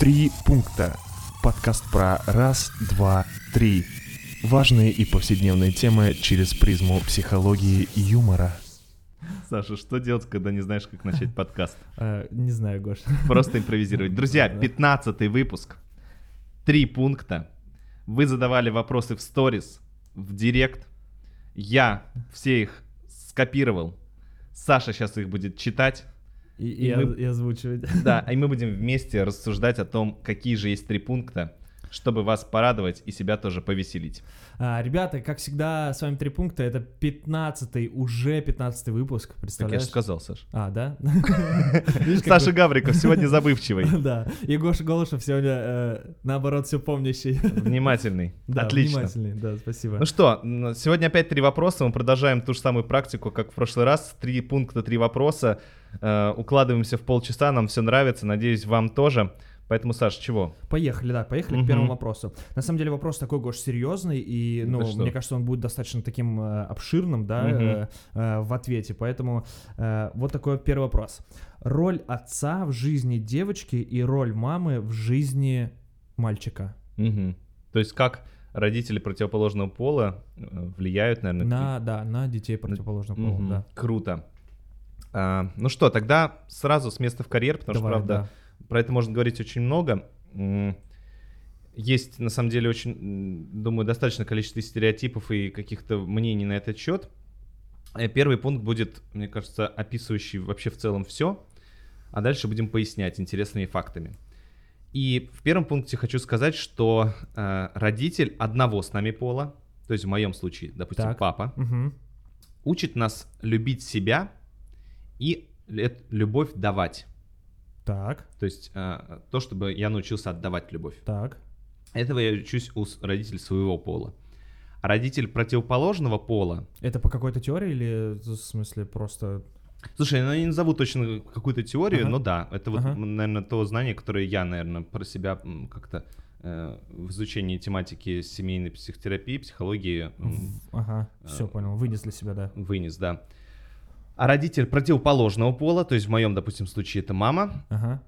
Три пункта. Подкаст про раз, два, три. Важные и повседневные темы через призму психологии и юмора. Саша, что делать, когда не знаешь, как начать подкаст? Э, Не знаю, Гош. Просто импровизировать. Друзья, 15 выпуск. Три пункта. Вы задавали вопросы в сторис, в директ. Я все их скопировал. Саша сейчас их будет читать. И, И и, мы- и озвучивать. Да, и мы будем вместе рассуждать о том, какие же есть три пункта, чтобы вас порадовать и себя тоже повеселить. А, ребята, как всегда, с вами три пункта. Это 15-й, уже 15-й выпуск. Так я Представляешь? же сказал, Саша. А, да? Саша Гавриков сегодня забывчивый, бы- Да. И Гоша Голышев сегодня, э, наоборот, все помнящий. внимательный. Да, Отлично. внимательный, да, спасибо. Ну что, сегодня опять три вопроса. Мы продолжаем ту же самую практику, как в прошлый раз. Три пункта, три вопроса. Э, укладываемся в полчаса, нам все нравится. Надеюсь, вам тоже. Поэтому, Саш, чего? Поехали, да, поехали Мгм. к первому вопросу. На самом деле вопрос такой, Гош, серьезный, и, Да ну, что? мне кажется, он будет достаточно таким э, обширным, да, Мгм. э, э, в ответе. Поэтому э, вот такой первый вопрос. Роль отца в жизни девочки и роль мамы в жизни мальчика. Мгм. То есть, как родители противоположного пола э, влияют, наверное, На, да, на детей противоположного пола, Мгм. да. Круто. А, ну что, тогда сразу с места в карьер, потому Давай, что, правда, про это можно говорить очень много. Есть, на самом деле, очень, думаю, достаточное количество стереотипов и каких-то мнений на этот счет. Э, Первый пункт будет, мне кажется, описывающий вообще в целом все, а дальше будем пояснять интересными фактами. И в первом пункте хочу сказать, что э, родитель одного с нами пола, то есть в моем случае, допустим, Так. папа, Мгм. учит нас любить себя и любовь давать. Так, То есть э, то, чтобы я научился отдавать любовь. так. Этого я учусь у родителей своего пола. А родитель противоположного пола... Это по какой-то теории или, в смысле, просто... Слушай, ну я не назову точно какую-то теорию, Ага. но да, это вот, Ага. наверное, то знание, которое я, наверное, про себя как-то э, в изучении тематики семейной психотерапии, психологии Ага, все э, понял, вынес для себя, да. вынес, да. А родитель противоположного пола, то есть в моем, допустим, случае это мама, Ага.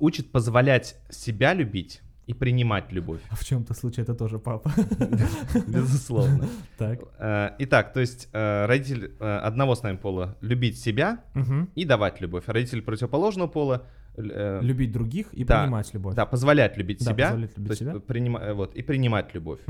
учит позволять себя любить и принимать любовь. А в чем-то случае это тоже папа. Безусловно. Так. Э, Итак, то есть э, родитель э, одного с нами пола любить себя Мгм. и давать любовь, а родитель противоположного пола Любить других и да, принимать любовь. да, позволять любить Да, себя, позволять любить то есть себя. принима- э, вот, и принимать любовь.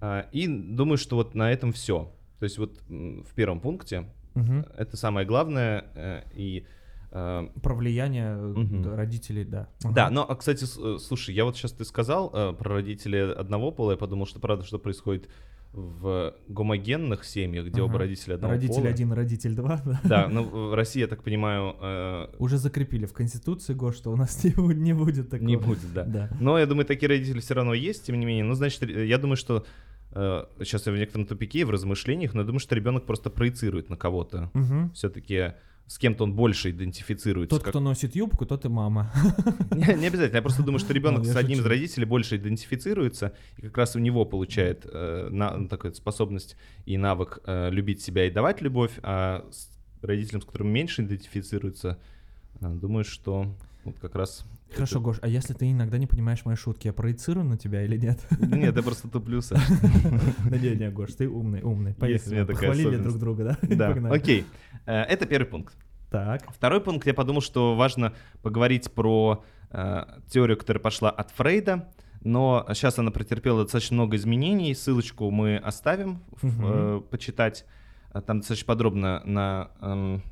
Э, И думаю, что вот на этом все. То есть вот в первом пункте Мгм. это самое главное. э, И э, Про влияние да, родителей, да. Да, но, а, кстати, слушай, я вот сейчас ты сказал про родителей одного пола, я подумал, что правда, что происходит в гомогенных семьях, где оба Ага. родителя одного Родитель пола. один, родитель два. да. Да, ну в России, я так понимаю, э, Уже закрепили в Конституции, Гош, что у нас не, не будет такого. не будет, да. Да. Но я думаю, такие родители все равно есть, тем не менее. Ну, значит, я думаю, что сейчас я в некотором тупике в размышлениях, но я думаю, что ребенок просто проецирует на кого-то. Мгм. Все-таки с кем-то он больше идентифицируется. Тот, как- кто носит юбку, тот и мама. Не, не обязательно. Я просто думаю, что ребенок Ладно, с одним из родителей больше идентифицируется, и как раз у него получает э, на, ну, такую способность и навык э, любить себя и давать любовь, а с родителем, с которым меньше идентифицируется, э, думаю, что вот как раз... Хорошо, Гош, а если ты иногда не понимаешь мои шутки, я проецирую на тебя или нет? это- Нет, я просто туплю, Саш. Да не, не, Гош, ты умный, умный. Поехали. Похвалили друг друга, да? Да, окей. Э, Это первый пункт. Так. Второй пункт, я подумал, что важно поговорить про э, теорию, которая пошла от Фрейда, но сейчас она претерпела достаточно много изменений. Ссылочку мы оставим в- э, почитать. Там достаточно подробно на эм,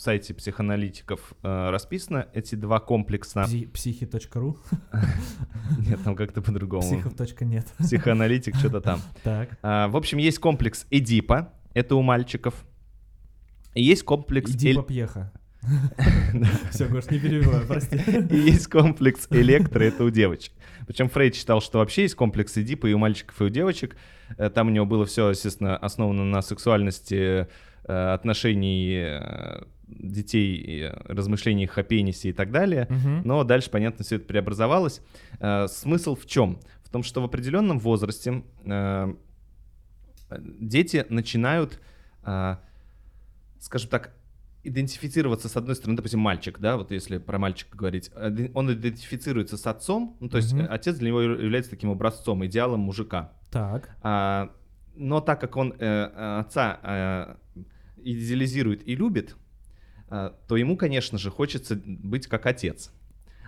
сайте психоаналитиков э, расписано эти два комплекса. Пси- Психи.ру, Нет, там как-то по-другому. психов.нет. Психоаналитик, что-то там. Так. А, В общем, есть комплекс Эдипа, это у мальчиков. И есть комплекс... По пьеха. Все, Гош, не перебивай, прости. Есть комплекс электро, это у девочек. Причем Фрейд считал, что вообще есть комплекс Эдипа и у мальчиков, и у девочек. Э, Там у него было все, естественно, основано на сексуальности, э, отношений э, детей, и размышлениях о пенисе и так далее. Мгм. Но дальше, понятно, все это преобразовалось. Э, Смысл в чем? В том, что в определенном возрасте э, дети начинают, э, скажем так, идентифицироваться, с одной стороны, допустим, мальчик, да, вот если про мальчика говорить, он идентифицируется с отцом, ну, то есть отец для него является таким образцом, идеалом мужика. Так. А, но так как он э, отца э, идеализирует и любит, то ему, конечно же, хочется быть как отец.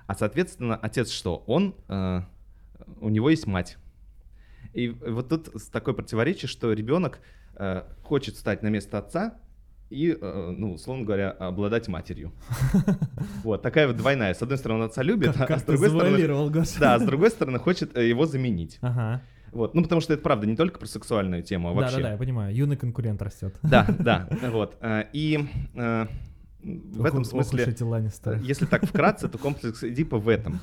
А, соответственно, отец что? Он, э, у него есть мать. И вот тут такое противоречие, что ребенок э, хочет стать на место отца и, э, ну, условно говоря, обладать матерью. Вот, такая вот двойная. С одной стороны, он отца любит, Как, а с другой стороны... Гоша. Да, с другой стороны, хочет э, его заменить. Ага. Вот, ну потому что это правда не только про сексуальную тему, а вообще. Да-да-да, я понимаю. Юный конкурент растет. Да, да, вот. э, И э, в этом Ох смысле, э, если так вкратце, то комплекс Эдипа в этом.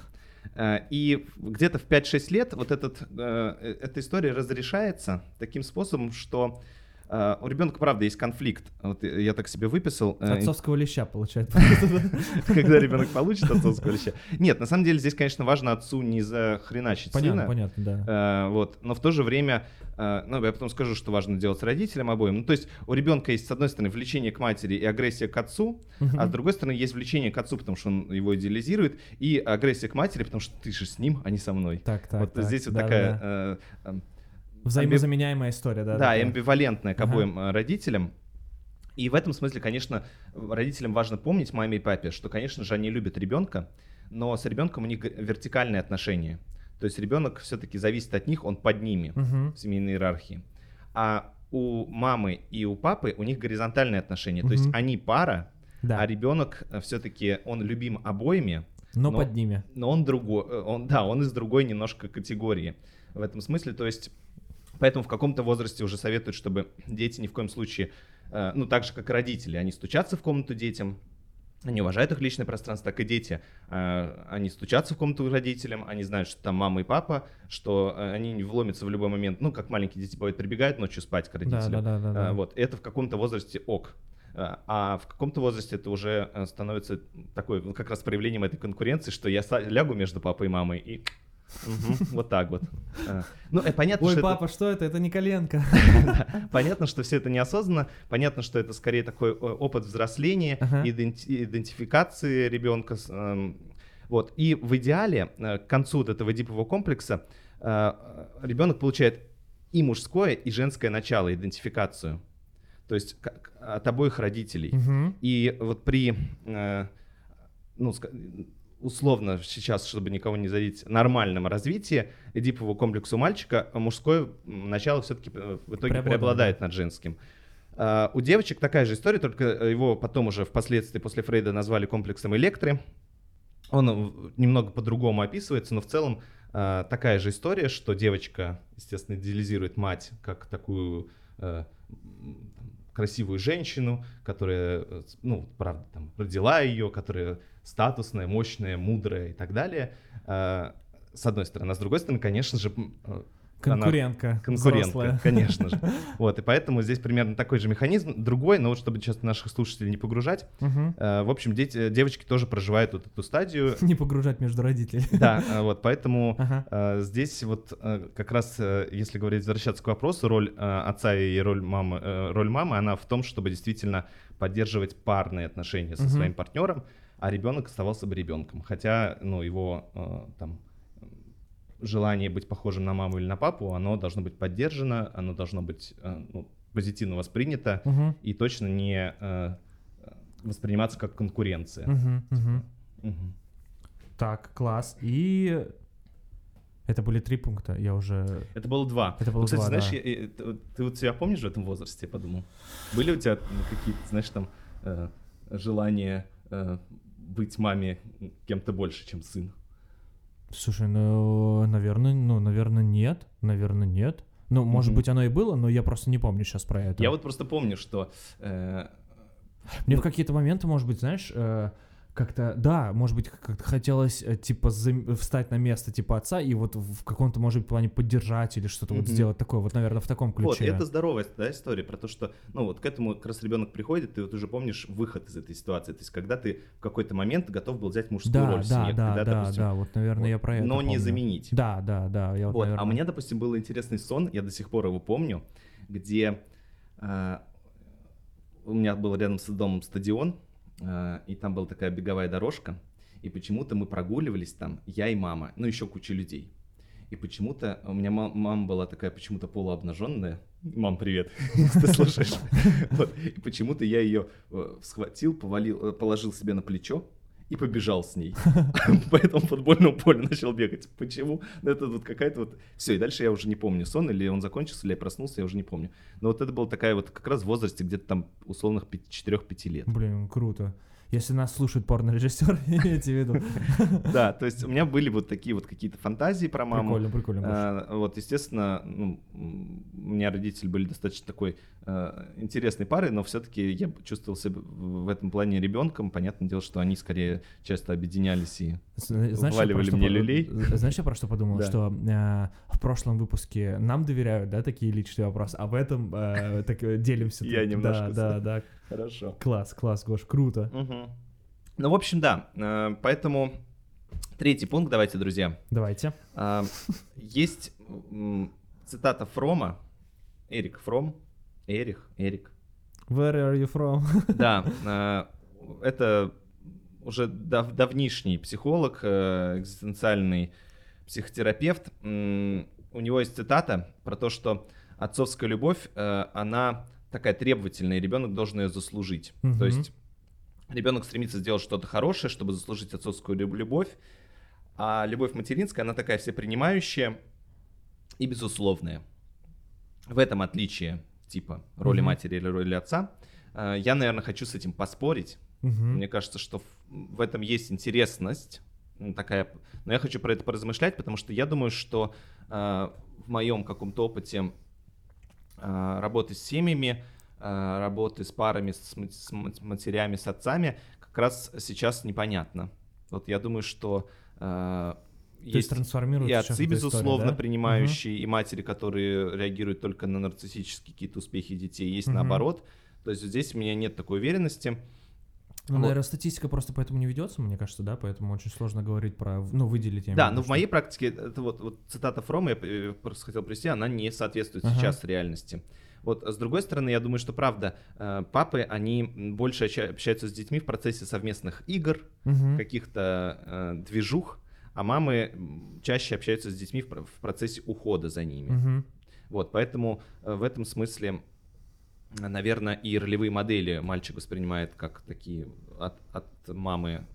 Э, И где-то в 5-6 лет вот этот, э, эта история разрешается таким способом, что у ребенка, правда, есть конфликт. Вот я так себе выписал. э, Отцовского леща получает. когда ребенок получит отцовского леща. Нет, на самом деле здесь, конечно, важно отцу не захреначить сына. понятно, да. Э, вот. Но в то же время, э, ну, я потом скажу, что важно делать с родителям обоим. Ну, то есть у ребенка есть, с одной стороны, влечение к матери и агрессия к отцу, а с другой стороны, есть влечение к отцу, потому что он его идеализирует, и агрессия к матери, потому что ты же с ним, а не со мной. Так, так, вот здесь вот такая... э, э, Взаимозаменяемая история, да. да, такая. амбивалентная к Ага. обоим э, родителям. И в этом смысле, конечно, родителям важно помнить, маме и папе, что, конечно же, они любят ребенка, но с ребенком у них вертикальные отношения. То есть ребенок все-таки зависит от них, он под ними Мгм. в семейной иерархии. А у мамы и у папы у них горизонтальные отношения. То есть они пара, Да, а ребенок все-таки он любим обоими, но но- под ними. но он другой, э, он, да, он из другой немножко категории в этом смысле, то есть поэтому в каком-то возрасте уже советуют, чтобы дети ни в коем случае, э, ну так же как и родители, они стучатся в комнату детям, они уважают их личное пространство, так и дети, э, они стучатся в комнату родителям, они знают, что там мама и папа, что э, они не вломятся в любой момент, ну как маленькие дети бывают, прибегают ночью спать к Да, родителям, да, да, да, да. Э, Вот, это в каком-то возрасте ок. А в каком-то возрасте это уже становится такой, ну, как раз проявлением этой конкуренции, что я лягу между папой и мамой и вот так вот. Э, Ну, э, понятно, Ой, папа, что это? Это не коленка. понятно, что все это неосознанно, понятно, что это скорее такой опыт взросления, идентификации ребенка. эм, Вот. И в идеале, э, к концу вот этого дипового комплекса, ребенок получает и мужское, и женское начало, идентификацию. То есть от обоих родителей. И вот при, ну, условно сейчас, чтобы никого не задеть, нормальном развитии эдипового комплекса у мальчика мужское м, начало все-таки в итоге Преобладает, преобладает над женским. А, У девочек такая же история, только его потом уже впоследствии после Фрейда назвали комплексом Электры. Он э, немного по-другому описывается, но в целом а, такая же история, что девочка, естественно, идеализирует мать как такую э, красивую женщину, которая, э, ну, правда, там, родила ее, которая статусная, мощная, мудрая и так далее. А, С одной стороны. А с другой стороны, конечно же, э, она Конкурентка. конкурентка, взрослая. конечно же. Вот, и поэтому здесь примерно такой же механизм. Другой, но вот чтобы сейчас наших слушателей не погружать, э, в общем, дети, девочки тоже проживают вот эту стадию. Не погружать между родителей. Да, э, вот, поэтому Ага. э, здесь вот э, как раз, э, если говорить, возвращаться к вопросу, роль э, отца и роль мамы, э, роль мамы, она в том, чтобы действительно поддерживать парные отношения со Мгм. своим партнером, а ребенок оставался бы ребенком. Хотя, ну, его э, там желание быть похожим на маму или на папу, оно должно быть поддержано, оно должно быть э, ну, позитивно воспринято Мгм. и точно не э, восприниматься как конкуренция. Мгм. Мгм. Так, класс. И это были три пункта. Я уже... Это было два. Это было Ну, Кстати, два, знаешь, да. я- я- ты, вот- ты вот себя помнишь в этом возрасте, я подумал? Были у тебя ну, какие-то, знаешь, там э, желания э, быть маме кем-то больше, чем сын? Слушай, ну, наверное, ну, наверное, нет. Наверное, нет. Ну, может Мгм. быть, оно и было, но я просто не помню сейчас про это. Я вот просто помню, что э, Мне ну- в какие-то моменты, может быть, знаешь, э, как-то, да, может быть, как-то хотелось, э, типа, зам- встать на место, типа, отца, и вот в каком-то, может быть, плане поддержать или что-то вот Мгм. сделать такое, вот, наверное, в таком ключе. вот, это здоровая да, история про то, что, ну, вот к этому как раз ребенок приходит, ты вот уже помнишь выход из этой ситуации, то есть когда ты в какой-то момент готов был взять мужскую да, роль в да, семье, да, когда, да, допустим, да, вот, наверное, вот, я про это но не помню. заменить. Да, да, да, я вот, Вот, наверное... А меня, допустим, был интересный сон, я до сих пор его помню, где а, у меня был рядом с домом стадион, э, и там была такая беговая дорожка, и почему-то мы прогуливались там, я и мама, ну еще куча людей. И почему-то у меня ма- мама была такая почему-то полуобнаженная. Мам, привет, ты слушаешь. Вот. И почему-то я ее э, схватил, повалил, э, положил себе на плечо и побежал с ней. По этому футбольному полю начал бегать. Почему? Ну, это вот какая-то вот... Все, и дальше я уже не помню, сон или он закончился, или я проснулся, я уже не помню. Но вот это была такая вот как раз в возрасте где-то там условных 4-5 лет. Блин, круто. Если нас слушает порно-режиссер, имейте в виду. Да, то есть у меня были вот такие вот какие-то фантазии про маму. Прикольно, прикольно. А, Вот, естественно, ну, у меня родители были достаточно такой э, интересной парой, но все-таки я чувствовал себя в этом плане ребенком. Понятное дело, что они скорее часто объединялись и я вываливали мне люлей. з- Знаешь, я про что подумал? Что э, в прошлом выпуске нам доверяют, да, такие личные вопросы, а в этом э, так э, делимся. Я немножко Да, да, да. Хорошо. Класс, класс, Гош, круто. Ну, в общем, да. э, Поэтому третий пункт, давайте, друзья. Давайте. А, Есть цитата Фрома, Эрик Фром, Эрих, Эрик, Where are you from? Да, э, это уже дав- давнишний психолог, э, экзистенциальный психотерапевт. У него есть цитата про то, что отцовская любовь, она такая требовательная, и ребенок должен ее заслужить. Мгм. То есть ребенок стремится сделать что-то хорошее, чтобы заслужить отцовскую люб- любовь, а любовь материнская, она такая всепринимающая и безусловная. В этом отличие типа роли Мгм. матери или роли отца. Э, Я, наверное, хочу с этим поспорить. Мгм. Мне кажется, что в, этом есть интересность такая. Но я хочу про это поразмышлять, потому что я думаю, что э, в моем каком-то опыте работы с семьями, э, работы с парами, с, ма- с ма- матерями, с отцами, как раз сейчас непонятно. Вот я думаю, что э, То есть есть трансформируется и отцы, история, безусловно, да? принимающие, и матери, которые реагируют только на нарциссические какие-то успехи детей, есть Мгм. наоборот. То есть здесь у меня нет такой уверенности. Ну, наверное, статистика просто поэтому не ведется, мне кажется, да, поэтому очень сложно говорить про, ну, выделить. я имею Да, в виду, но в что- моей практике, это вот, вот цитата Фрома, я просто хотел привести, она не соответствует Ага. сейчас реальности. Вот, с другой стороны, я думаю, что правда, э, папы, они больше обща- общаются с детьми в процессе совместных игр, Мгм. каких-то э, движух, а мамы чаще общаются с детьми в, про- в процессе ухода за ними. Мгм. Вот, поэтому э, в этом смысле, наверное, и ролевые модели мальчик воспринимает как такие от, от мамы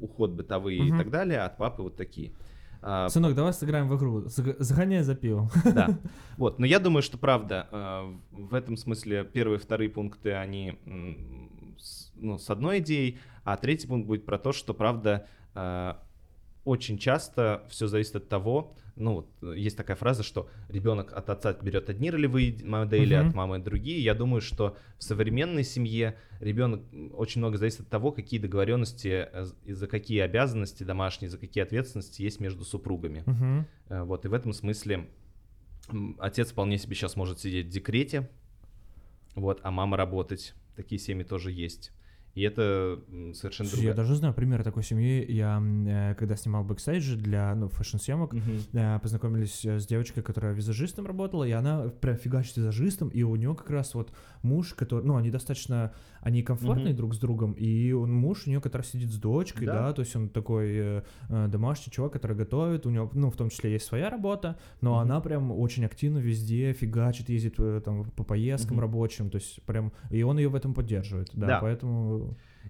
уход бытовые Мгм. и так далее, а от папы вот такие. А, Сынок, давай сыграем в игру. Заг- Загоняй за пивом. да. Вот, но я думаю, что правда, э, в этом смысле первые и вторые пункты, они ну, с одной идеей, а третий пункт будет про то, что правда э, очень часто все зависит от того, ну, вот, э, есть такая фраза, что ребенок от отца берет одни ролевые модели, Мгм. от мамы другие. Я думаю, что в современной семье ребенок очень много зависит от того, какие договоренности э, и за какие обязанности домашние, за какие ответственности есть между супругами. Э, Вот, и в этом смысле отец вполне себе сейчас может сидеть в декрете, вот, а мама работать. Такие семьи тоже есть. И это совершенно Слушай, я другая... даже знаю примеры такой семьи. Я, э, когда снимал бэкстейджи для, ну, fashion-съемок, э, познакомились э, с девочкой, которая визажистом работала, и она прям фигачит визажистом, и у нее как раз вот муж, который, ну, они достаточно, они комфортные Мгм. друг с другом, и он муж у нее, который сидит с дочкой, да, Да. то есть он такой э, домашний чувак, который готовит, у него, ну, в том числе есть своя работа, но Мгм. она прям очень активно везде фигачит, ездит там по поездкам Мгм. рабочим, то есть прям, и он ее в этом поддерживает, да, Да. поэтому...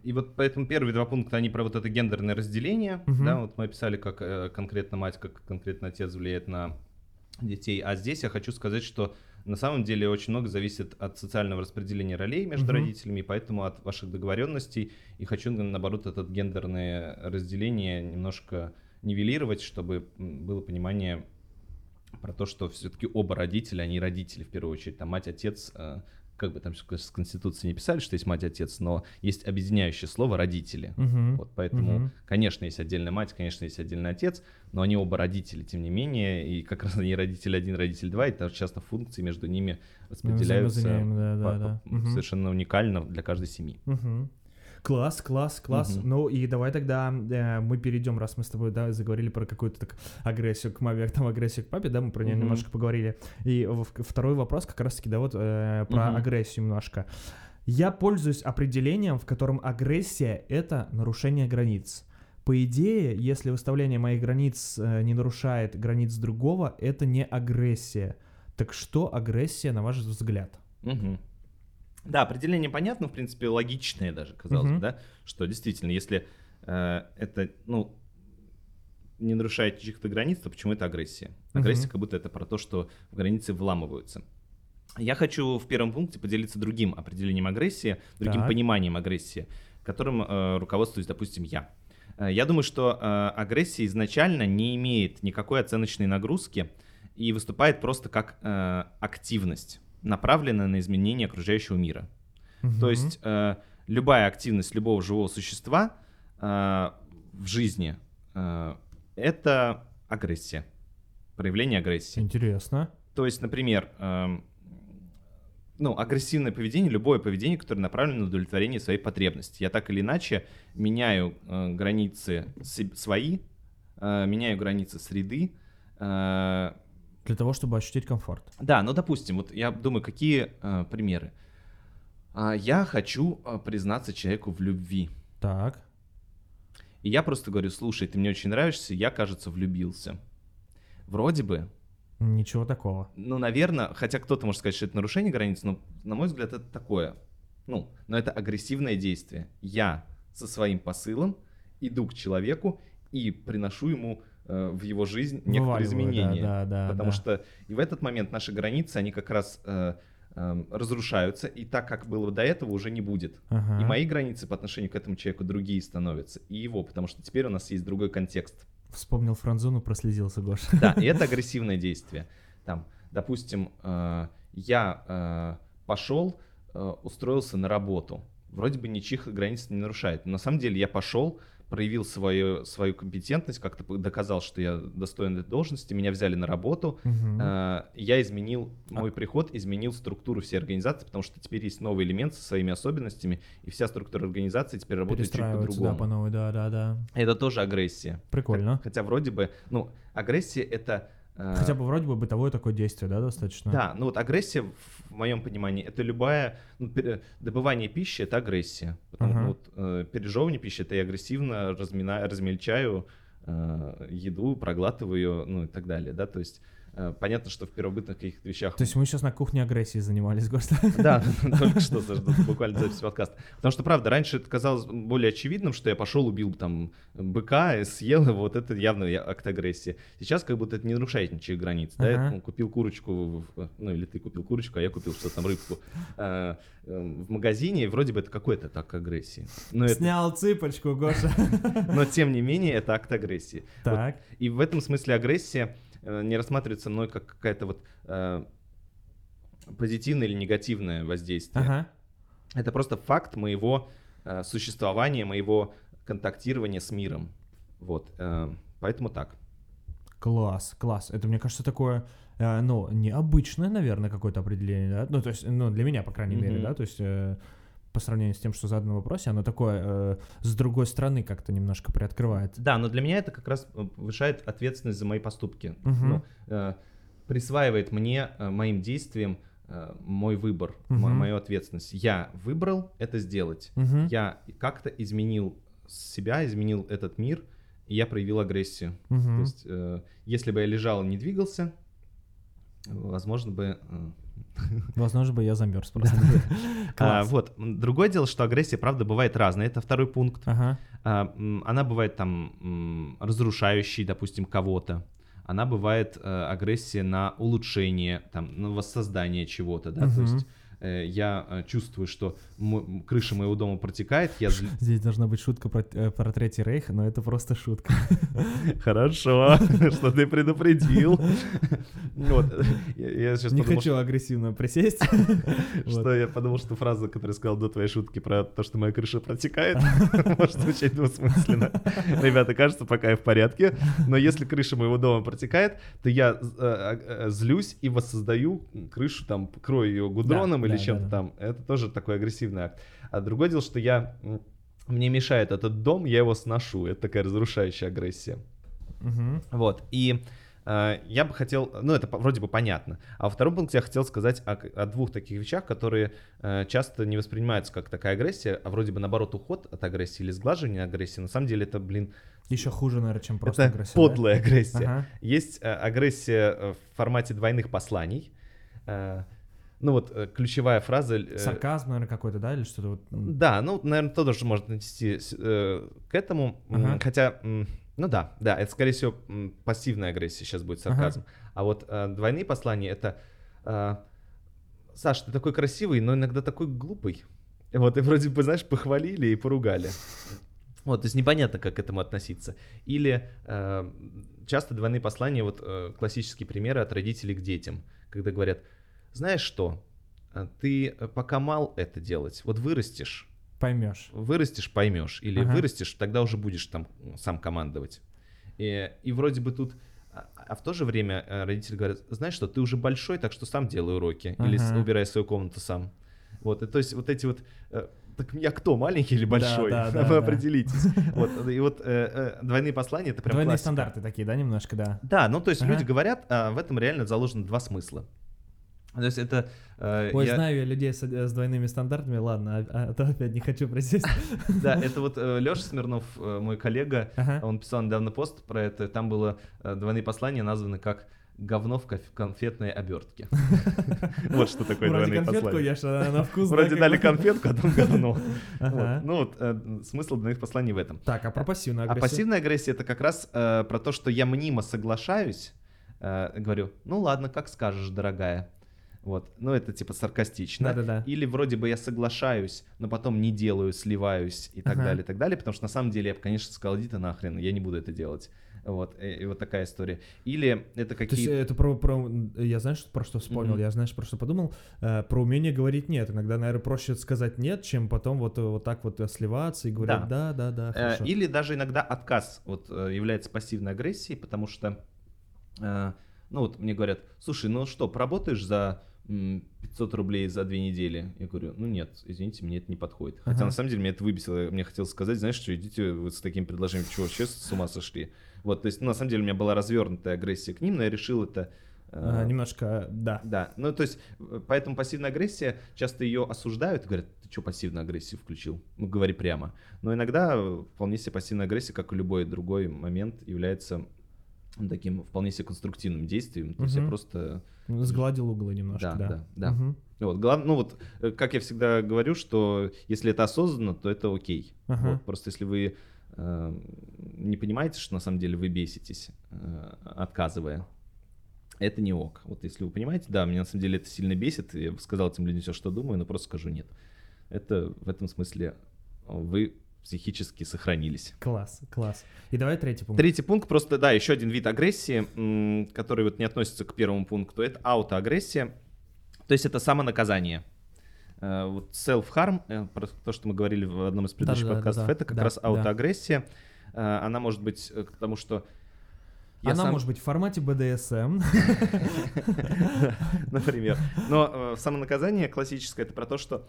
И вот поэтому первые два пункта, они про вот это гендерное разделение, Мгм. да, вот мы описали, как э, конкретно мать, как конкретно отец влияет на детей, а здесь я хочу сказать, что на самом деле очень много зависит от социального распределения ролей между Мгм. родителями, поэтому от ваших договоренностей, и хочу, наоборот, это гендерное разделение немножко нивелировать, чтобы было понимание про то, что все-таки оба родителя, они родители в первую очередь, там мать, отец, э, как бы там с Конституции не писали, что есть мать, отец, но есть объединяющее слово родители. Мгм. Вот поэтому, Мгм. конечно, есть отдельная мать, конечно, есть отдельный отец, но они оба родители, тем не менее, и как раз они родитель один, родитель два, и там часто функции между ними распределяются да, да, да. совершенно уникально для каждой семьи. Мгм. Класс, класс, класс. Мгм. Ну и давай тогда э, мы перейдем, раз мы с тобой да, заговорили про какую-то так агрессию к маме, там агрессию к папе, да, мы про нее Мгм. немножко поговорили. И второй вопрос как раз-таки, да, вот э, про Мгм. агрессию немножко. Я пользуюсь определением, в котором агрессия — это нарушение границ. По идее, если выставление моих границ э, не нарушает границ другого, это не агрессия. Так что агрессия, на ваш взгляд? Мгм. Да, определение понятно, в принципе, логичное даже, казалось Мгм. бы, да, что действительно, если э, это, ну, не нарушает чьих-то границ, то почему это агрессия? Агрессия Мгм. как будто это про то, что в границы вламываются. Я хочу в первом пункте поделиться другим определением агрессии, другим Так. пониманием агрессии, которым э, руководствуюсь, допустим, я. Э, Я думаю, что э, агрессия изначально не имеет никакой оценочной нагрузки и выступает просто как э, активность, направленная на изменение окружающего мира. То Мгм. есть э, любая активность любого живого существа э, в жизни э, это агрессия, проявление агрессии. Интересно. То есть, например, эм, ну, агрессивное поведение, любое поведение, которое направлено на удовлетворение своей потребности. Я так или иначе меняю э, границы се- свои, э, меняю границы среды. э, Для того, чтобы ощутить комфорт. да, ну, допустим, вот я думаю, какие э, примеры. А, я хочу э, признаться человеку в любви. Так. И я просто говорю, слушай, ты мне очень нравишься, я, кажется, влюбился. Вроде бы Ничего такого. Ну, наверное, хотя кто-то может сказать, что это нарушение границ, но, на мой взгляд, это такое. Ну, но это агрессивное действие. Я со своим посылом иду к человеку и приношу ему в его жизнь некоторые изменения. Да, да, да. потому да. что и в этот момент наши границы, они как раз э, э, разрушаются, и так, как было до этого, уже не будет. Ага. И мои границы по отношению к этому человеку другие становятся, и его, потому что теперь у нас есть другой контекст. Вспомнил франзону, прослезился, Гош. Да, и это агрессивное действие. Там, допустим, э, я э, пошел, э, устроился на работу. Вроде бы ничьих границ не нарушает. Но на самом деле я пошел, проявил свою, свою компетентность, как-то доказал, что я достоин этой должности, меня взяли на работу. Э, я изменил, мой приход изменил структуру всей организации, потому что теперь есть новый элемент со своими особенностями, и вся структура организации теперь работает чуть Перестраиваются, да, по-другому. по новой, да, да, да. Это тоже агрессия. Прикольно. Хотя вроде бы, ну, агрессия это... э, Хотя бы вроде бы бытовое такое действие, да, достаточно? Да, ну вот агрессия, в моем понимании, это любая... ну, пере- добывание пищи — это агрессия. Потому что вот, э, пережевывание пищи — это я агрессивно размина- размельчаю э, еду, проглатываю ее, ну и так далее, да, то есть э, понятно, что в первобытных каких-то вещах... То есть мы сейчас на кухне агрессии занимались, Гош. Да, только что, буквально запись подкаста. Потому что, правда, раньше это казалось более очевидным, что я пошел, убил там быка, съел его, вот это явно акт агрессии. Сейчас как будто это не нарушает ничьих границ. Да, я купил курочку, в- ну или ты купил курочку, а я купил что-то там рыбку э, э, в магазине, и вроде бы это какой-то так агрессии. Но, это- Снял цыпочку, Гоша. но тем не менее это акт агрессии. Вот Так. и в этом смысле агрессия э, не рассматривается мной как какая-то вот э, позитивное или негативное воздействие. Ага. Это просто факт моего э, существования, моего контактирования с миром. Вот, э, поэтому так. Класс, класс. Это, мне кажется, такое, э, ну, необычное, наверное, какое-то определение, да? Ну, то есть, ну, для меня, по крайней мере, Мгм. да? То есть, э, по сравнению с тем, что задано в вопросе, оно такое, э, с другой стороны как-то немножко приоткрывает. Да, но для меня это как раз э, повышает ответственность за мои поступки. Мгм. Ну, э, присваивает мне, э, моим действиям, э, мой выбор, мо- Мгм. мою ответственность. Я выбрал это сделать. Мгм. Я как-то изменил себя, изменил этот мир, и я проявил агрессию. Мгм. То есть, э, если бы я лежал и не двигался, возможно бы... э, Возможно, бы я замерз просто. а, вот. Другое дело, что агрессия, правда, бывает разная. Это второй пункт. Ага. А, Она бывает там разрушающей, допустим, кого-то. Она бывает э, агрессия на улучшение, там, на воссоздание чего-то, да, то есть я э, чувствую, что крыша моего дома протекает, я Здесь должна быть шутка про, э, про Третий Рейх, но это просто шутка. Хорошо, что ты предупредил. Не хочу агрессивно присесть. что я подумал, что фраза, которую сказал до твоей шутки про то, что моя крыша протекает, может звучать двусмысленно. Ребята, кажется, пока я в порядке, но если крыша моего дома протекает, то я э, э, злюсь и воссоздаю крышу, там, крою ее гудроном Да, или да, чем-то да, да. там. Это тоже такой агрессивный акт. А другое дело, что я... Мне мешает этот дом, я его сношу. Это такая разрушающая агрессия. Мгм. Вот. И э, я бы хотел, ну это вроде бы понятно. А во втором пункте я хотел сказать о, о двух таких вещах, которые э, часто не воспринимаются как такая агрессия, а вроде бы наоборот уход от агрессии или сглаживание агрессии. На самом деле это, блин, Еще хуже, наверное, чем просто это агрессия. да? подлая агрессия. Ага. Есть э, агрессия э, в формате двойных посланий. Э, ну вот э, ключевая фраза... э, Сарказм, наверное, какой-то, да, или что-то вот. м, Да, ну, наверное, тоже можно отнести с- э, к этому. Ага. Хотя, ну да, да, это, скорее всего, пассивная агрессия сейчас будет сарказм. А вот э, двойные послания это э, Саш, ты такой красивый, но иногда такой глупый. Вот, и вроде бы, знаешь, похвалили и поругали. Вот, то есть непонятно, как к этому относиться. Или э, часто двойные послания, вот э, классические примеры от родителей к детям, когда говорят, знаешь что, э, ты э, пока мал это делать, вот вырастешь, Поймешь. вырастешь, поймешь, или Ага. вырастешь, тогда уже будешь там сам командовать. И, и вроде бы тут, а, а в то же время э, родители говорят, знаешь что, ты уже большой, так что сам делай уроки, или Ага. убирай свою комнату сам. Вот, и то есть вот эти вот, э, так я кто, маленький или большой? да, да, Вы да. определитесь. Вот, и вот э, э, двойные послания, это прям Двойные классика. стандарты такие, да, немножко, да. Да, ну то есть Ага. люди говорят, а в этом реально заложено два смысла. То есть это... э, Ой, я- знаю я людей с, с двойными стандартами, ладно, а, а то опять не хочу присесть. Да, это вот Леша Смирнов, э, мой коллега, Ага. он писал недавно пост про это, там было э, двойные послания названы как говно в конф- конфетной обертке. Вот что такое двойные послания. а Вроде дали конфетку, а там говно. Ну вот э, смысл двойных посланий в этом. Так, а про пассивную А агрессию? пассивная агрессия это как раз э, про то, что я мнимо соглашаюсь, э, говорю, ну ладно, как скажешь, дорогая. Вот, ну это типа саркастично. Да-да-да. Или вроде бы я соглашаюсь, но потом не делаю, сливаюсь и так Ага. далее, и так далее, потому что на самом деле я, бы, конечно, сказал, иди ты нахрен, я не буду это делать. Вот, и, и вот такая история. Или это То есть какие-то... это про, про... Я знаешь, про что вспомнил? Мгм. Я, знаешь, про что подумал? Э, про умение говорить «нет». Иногда, наверное, проще сказать «нет», чем потом вот, э, вот так вот э, сливаться и говорить «да, да, да, Э, хорошо». Или даже иногда отказ вот, э, является пассивной агрессией, потому что, э, ну вот мне говорят, слушай, ну что, поработаешь за 500 рублей за две недели? Я говорю, ну нет, извините, мне это не подходит. Хотя Ага. на самом деле меня это выбесило, мне хотелось сказать, знаешь что, идите вы с таким предложением, чего вообще с ума сошли? Вот, то есть, ну, на самом деле у меня была развернутая агрессия к ним, но я решил это... э, А, немножко, да. да, ну то есть, э, поэтому пассивная агрессия, часто ее осуждают говорят, ты что пассивную агрессию включил? Ну, говори прямо. Но иногда э, вполне себе пассивная агрессия, как и любой другой момент, является таким вполне себе конструктивным действием. То есть я просто... Сгладил углы немножко, Да, да. да, да. Вот, глав- ну вот, э, как я всегда говорю, что если это осознанно, то это окей. Ага. Вот, просто если вы э, не понимаете, что на самом деле вы беситесь, э, отказывая, это не ок. Вот если вы понимаете, да, меня на самом деле это сильно бесит, я бы сказал этим людям все, что думаю, но просто скажу нет. Это в этом смысле вы психически сохранились. Класс, класс. И давай третий пункт. Третий пункт, просто, да, еще один вид агрессии, который вот не относится к первому пункту, это аутоагрессия, то есть это самонаказание. Э, Вот self-harm, э, про то, что мы говорили в одном из предыдущих Да-да-да, подкастов, да, это как да, раз да. аутоагрессия. Э, Она может быть к тому, что я Она сам- может быть в формате BDSM. например. Но э, самонаказание классическое это про то, что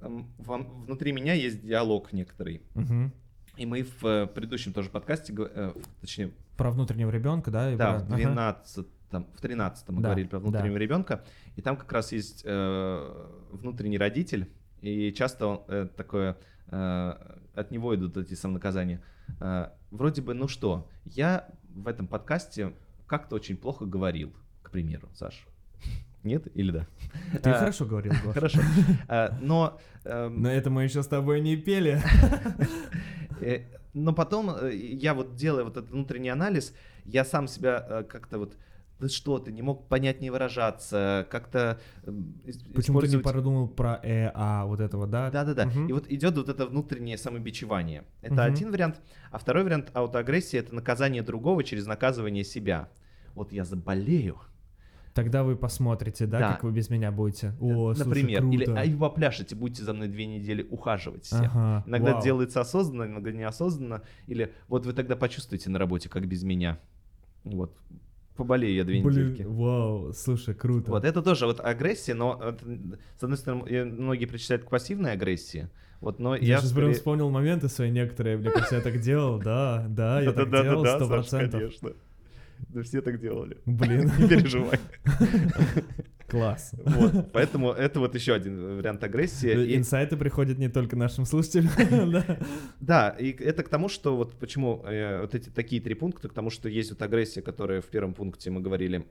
вам- внутри меня есть диалог некоторый. Мгм. И мы в э, предыдущем тоже подкасте, э, точнее, Про внутреннего ребенка, да? Да, в ага. 12 в 13 мы Да, говорили про внутреннего да. ребенка, и там как раз есть э, внутренний родитель, и часто он, э, такое, э, от него идут эти самонаказания. Э, вроде бы, ну что, я в этом подкасте как-то очень плохо говорил, к примеру, Саш. Нет или да? Ты А, хорошо говорил, Гош. Хорошо. А, Но эм, Но это мы еще с тобой не пели. Э, Но потом э, я вот делая вот этот внутренний анализ, я сам себя э, как-то вот да что ты, не мог понятнее выражаться, как-то эм, Почему ты не использовать- подумал про э, а, вот этого, да? Да-да-да. Мгм. И вот идет вот это внутреннее самобичевание. Это Мгм. один вариант. А второй вариант аутоагрессии — это наказание другого через наказывание себя. Вот я заболею, Тогда вы посмотрите, да, Да. как вы без меня будете. О, слушай, например, или круто. а и попляшете, будете за мной две недели ухаживать все. Ага, Иногда вау. делается осознанно, иногда неосознанно. Или вот вы тогда почувствуете на работе, как без меня. Вот. Поболею я две Блин, недельки. вау, слушай, круто. Вот это тоже вот агрессия, но это, с одной стороны, э, многие причисляют к пассивной агрессии. Вот, но Я, я, сейчас прям скорее- вспомнил моменты свои некоторые, мне кажется, я так делал, да, да, я так делал, сто процентов. Да все так делали. Блин, Не переживай. класс. Вот, поэтому это вот еще один вариант агрессии. И- Инсайты приходят не только нашим слушателям. да. Да, и это к тому, что вот почему э, вот эти такие три пункта, к тому, что есть вот агрессия, которая в первом пункте мы говорили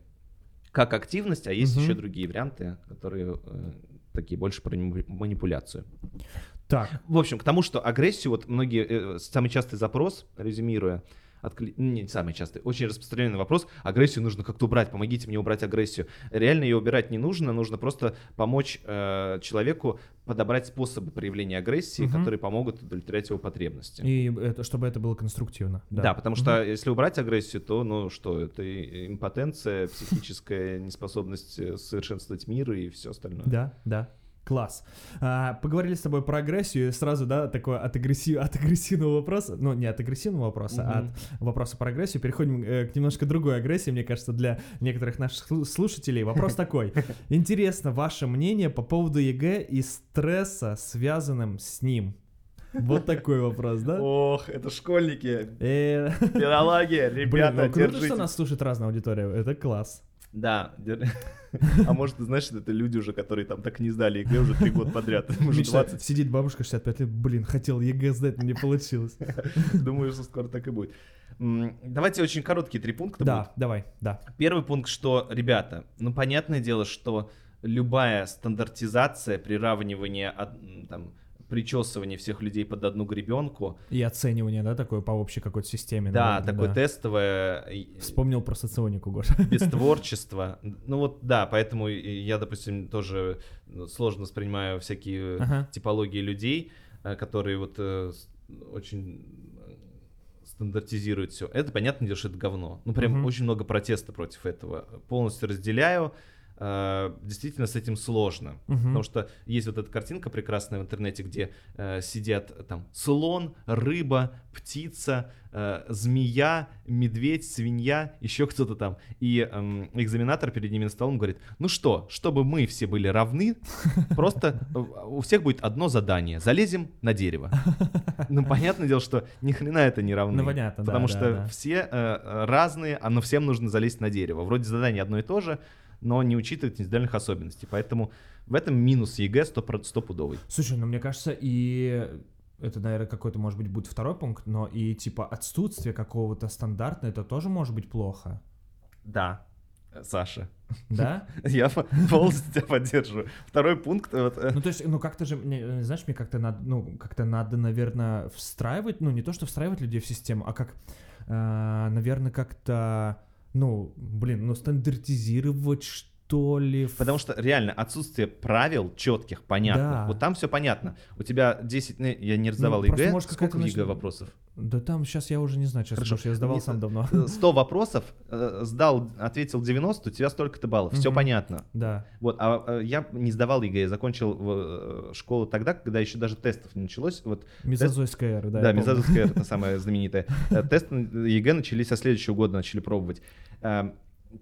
как активность, а есть Мгм. еще другие варианты, которые э, такие больше про манипу- манипуляцию. Так, В общем, к тому, что агрессию, вот многие, э, самый частый запрос, резюмируя, от кли- ну, не самый частый, очень распространенный вопрос, агрессию нужно как-то убрать, помогите мне убрать агрессию. Реально ее убирать не нужно, нужно просто помочь э, человеку подобрать способы проявления агрессии, Мгм. которые помогут удовлетворять его потребности. и это, чтобы это было конструктивно. Да, потому что если убрать агрессию, то, ну что, это импотенция, психическая неспособность э, совершенствовать мир и все остальное. Да, да. Класс. А, поговорили с тобой про агрессию, и сразу, да, такое от, агрессив... от агрессивного вопроса, ну, не от агрессивного вопроса, а Мгм. от вопроса про агрессию, переходим э, к немножко другой агрессии, мне кажется, для некоторых наших слу- слушателей. Вопрос такой. Интересно ваше мнение по поводу ЕГЭ и стресса, связанным с ним? Вот такой вопрос, да? Ох, это школьники, Э, Блин, ребята, ну круто, что нас слушает разная аудитория, это класс. Да. А может, знаешь, это люди уже, которые там так не сдали ЕГЭ уже три года подряд. Уже Мечта- 20. Сидит бабушка 65 лет, блин, хотел ЕГЭ сдать, но не получилось. Думаю, что скоро так и будет. Давайте очень короткие три пункта Да, будут. давай, да. Первый пункт, что, ребята, ну, понятное дело, что любая стандартизация, приравнивание, там, причесывание всех людей под одну гребенку, И оценивание, да, такое по общей какой-то системе. да, наверное, такое да. тестовое, Вспомнил про соционику, Гоша. без творчества. Ну вот, да, поэтому я, допустим, тоже ну, сложно воспринимаю всякие Ага. типологии людей, э, которые вот э, очень э, стандартизируют все. Это, понятное дело, что это говно. Ну, прям Мгм. очень много протеста против этого. Полностью разделяю. Э, Действительно, с этим сложно. Мгм. Потому что есть вот эта картинка прекрасная в интернете, где э, сидят э, там слон, рыба, птица, э, змея, медведь, свинья, еще кто-то там. И эм, экзаменатор перед ними на столом говорит, ну что, чтобы мы все были равны, просто э, у всех будет одно задание. Залезем на дерево. Ну, понятное дело, что ни хрена это не равны. Ну, понятно, да, Потому да, что да. все э, э, разные, а но всем нужно залезть на дерево. Вроде задание одно и то же, но не учитывает индивидуальных особенностей. Поэтому в этом минус ЕГЭ сто- стопудовый. Слушай, ну мне кажется, и это, наверное, какой-то, может быть, будет второй пункт, но и типа отсутствие какого-то стандарта, это тоже может быть плохо. Да, Саша. Да? Я по- полностью тебя поддерживаю. Второй пункт. вот, э, Ну, то есть, ну, как-то же, э, знаешь, мне как-то надо, ну, как-то надо, наверное, встраивать, ну, не то, что встраивать людей в систему, а как, э, наверное, как-то, ну, блин, ну, стандартизировать, что ли. в- Потому что реально отсутствие правил четких, понятных. Да. Вот там все понятно. У тебя 10, ну, я не раздавал просто, ЕГЭ. может, Сколько в ЕГЭ вопросов? Да там сейчас я уже не знаю, честно, Хорошо. я сдавал Не- сам давно. Э, 100 вопросов, э, сдал, ответил 90, у тебя столько-то баллов. Все понятно. Да. Вот, а э, я не сдавал ЕГЭ, я закончил э, школу тогда, когда еще даже тестов не началось. Вот Мезозойская эра, да. Да, я помню. Мезозойская это самая знаменитая. Э, Тест на ЕГЭ начались со следующего года, начали пробовать.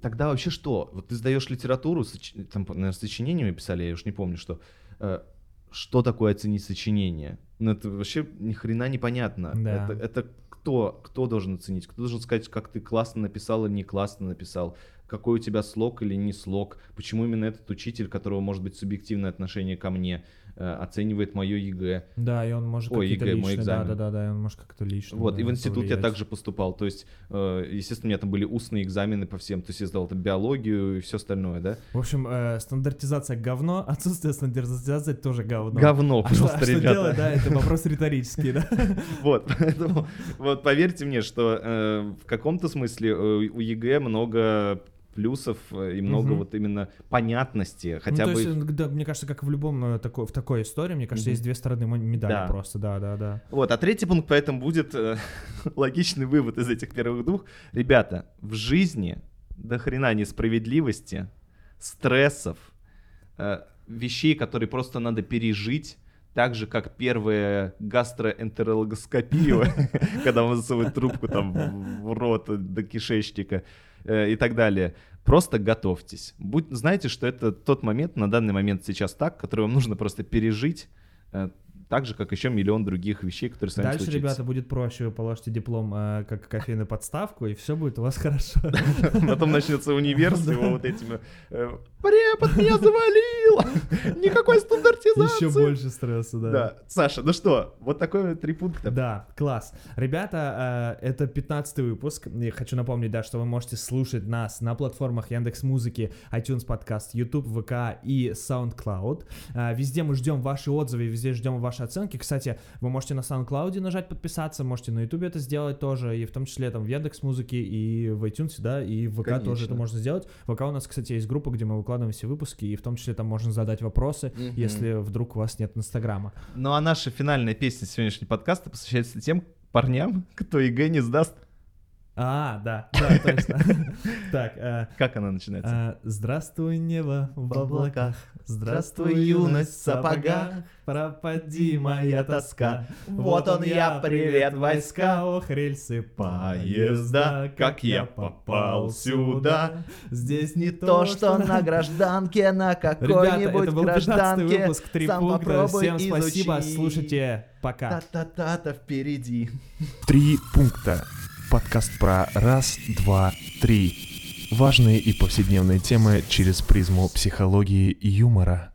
Тогда вообще что? Вот ты сдаешь литературу, соч- там, наверное, сочинениями писали, я уж не помню, что. Э, Что такое оценить сочинение? Ну, это вообще ни хрена непонятно. Да. Это, это кто, кто должен оценить? Кто должен сказать, как ты классно написал или не классно написал? Какой у тебя слог или не слог? Почему именно этот учитель, которого может быть субъективное отношение ко мне, оценивает мое ЕГЭ? Да, и он может Ой, ЕГЭ, мой личные, экзамен. да, да, да, да, он может как-то лично. Вот, и в институт я повлиять. также поступал. То есть, э, естественно, у меня там были устные экзамены по всем. То есть я сдавал там биологию и все остальное, да? В общем, э, стандартизация говно, отсутствие стандартизации тоже говно. Говно А что, просто, а что ребята. делать, да, это вопрос риторический, да? Вот, поэтому, вот поверьте мне, что э, в каком-то смысле э, у ЕГЭ много плюсов э, и много Мгм. вот именно понятности, хотя ну, то бы... есть, да, мне кажется, как в любом э, такой, в такой истории, мне кажется, Мгм. есть две стороны медали Да. просто, да, да, да. Вот, а третий пункт поэтому будет э, логичный вывод из этих первых двух. Ребята, в жизни до хрена несправедливости, стрессов, э, вещей, которые просто надо пережить, так же, как первая гастроэнтерологоскопию, когда вам засовывают трубку там в- рот до кишечника э, и так далее. Просто готовьтесь. Будь, знаете, что это тот момент, на данный момент сейчас так, который вам нужно просто пережить, э, так же, как еще миллион других вещей, которые с вами Дальше, случится. ребята, будет проще. Вы положите диплом э, как кофейную подставку, и все будет у вас хорошо. Потом начнется универ с его вот этими э, «Препод меня завалил! Никакой стандартизации!» Еще больше стресса, да. Да. Саша, ну что, вот такой три пункта. Да, класс. Ребята, э, это 15 выпуск. И хочу напомнить, да, что вы можете слушать нас на платформах Яндекс Музыки, iTunes подкаст, YouTube, ВК и SoundCloud. Э, Везде мы ждем ваши отзывы, везде ждем ваши оценки. Кстати, вы можете на SoundCloud нажать подписаться, можете на YouTube это сделать тоже, и в том числе там в Яндекс Музыке и в iTunes, да, и в ВК тоже Конечно. это можно сделать. В ВК у нас, кстати, есть группа, где мы выкладываем все выпуски, и в том числе там можно задать вопросы, Мгм. если вдруг у вас нет Инстаграма. Ну а наша финальная песня сегодняшнего подкаста посвящается тем парням, кто ЕГЭ не сдаст. А, да, да, точно. Так, э, Как она начинается? А, Здравствуй, небо в облаках, здравствуй, юность в сапогах, пропади моя тоска. Вот он я, привет, войска. ох, рельсы Поезда, как я попал сюда. Здесь не То, что на гражданке, на Ребята, какой-нибудь это был 15 гражданке. выпуск, три пункта. Всем спасибо, слушайте, пока. Та-та-та-та впереди. Три пункта. Подкаст про раз, два, три. Важные и повседневные темы через призму психологии и юмора.